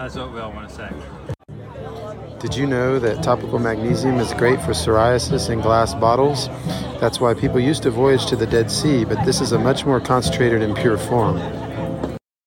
That's what we all want to say. Did you know that topical magnesium is great for psoriasis in glass bottles? That's why people used to voyage to the Dead Sea, but this is a much more concentrated and pure form.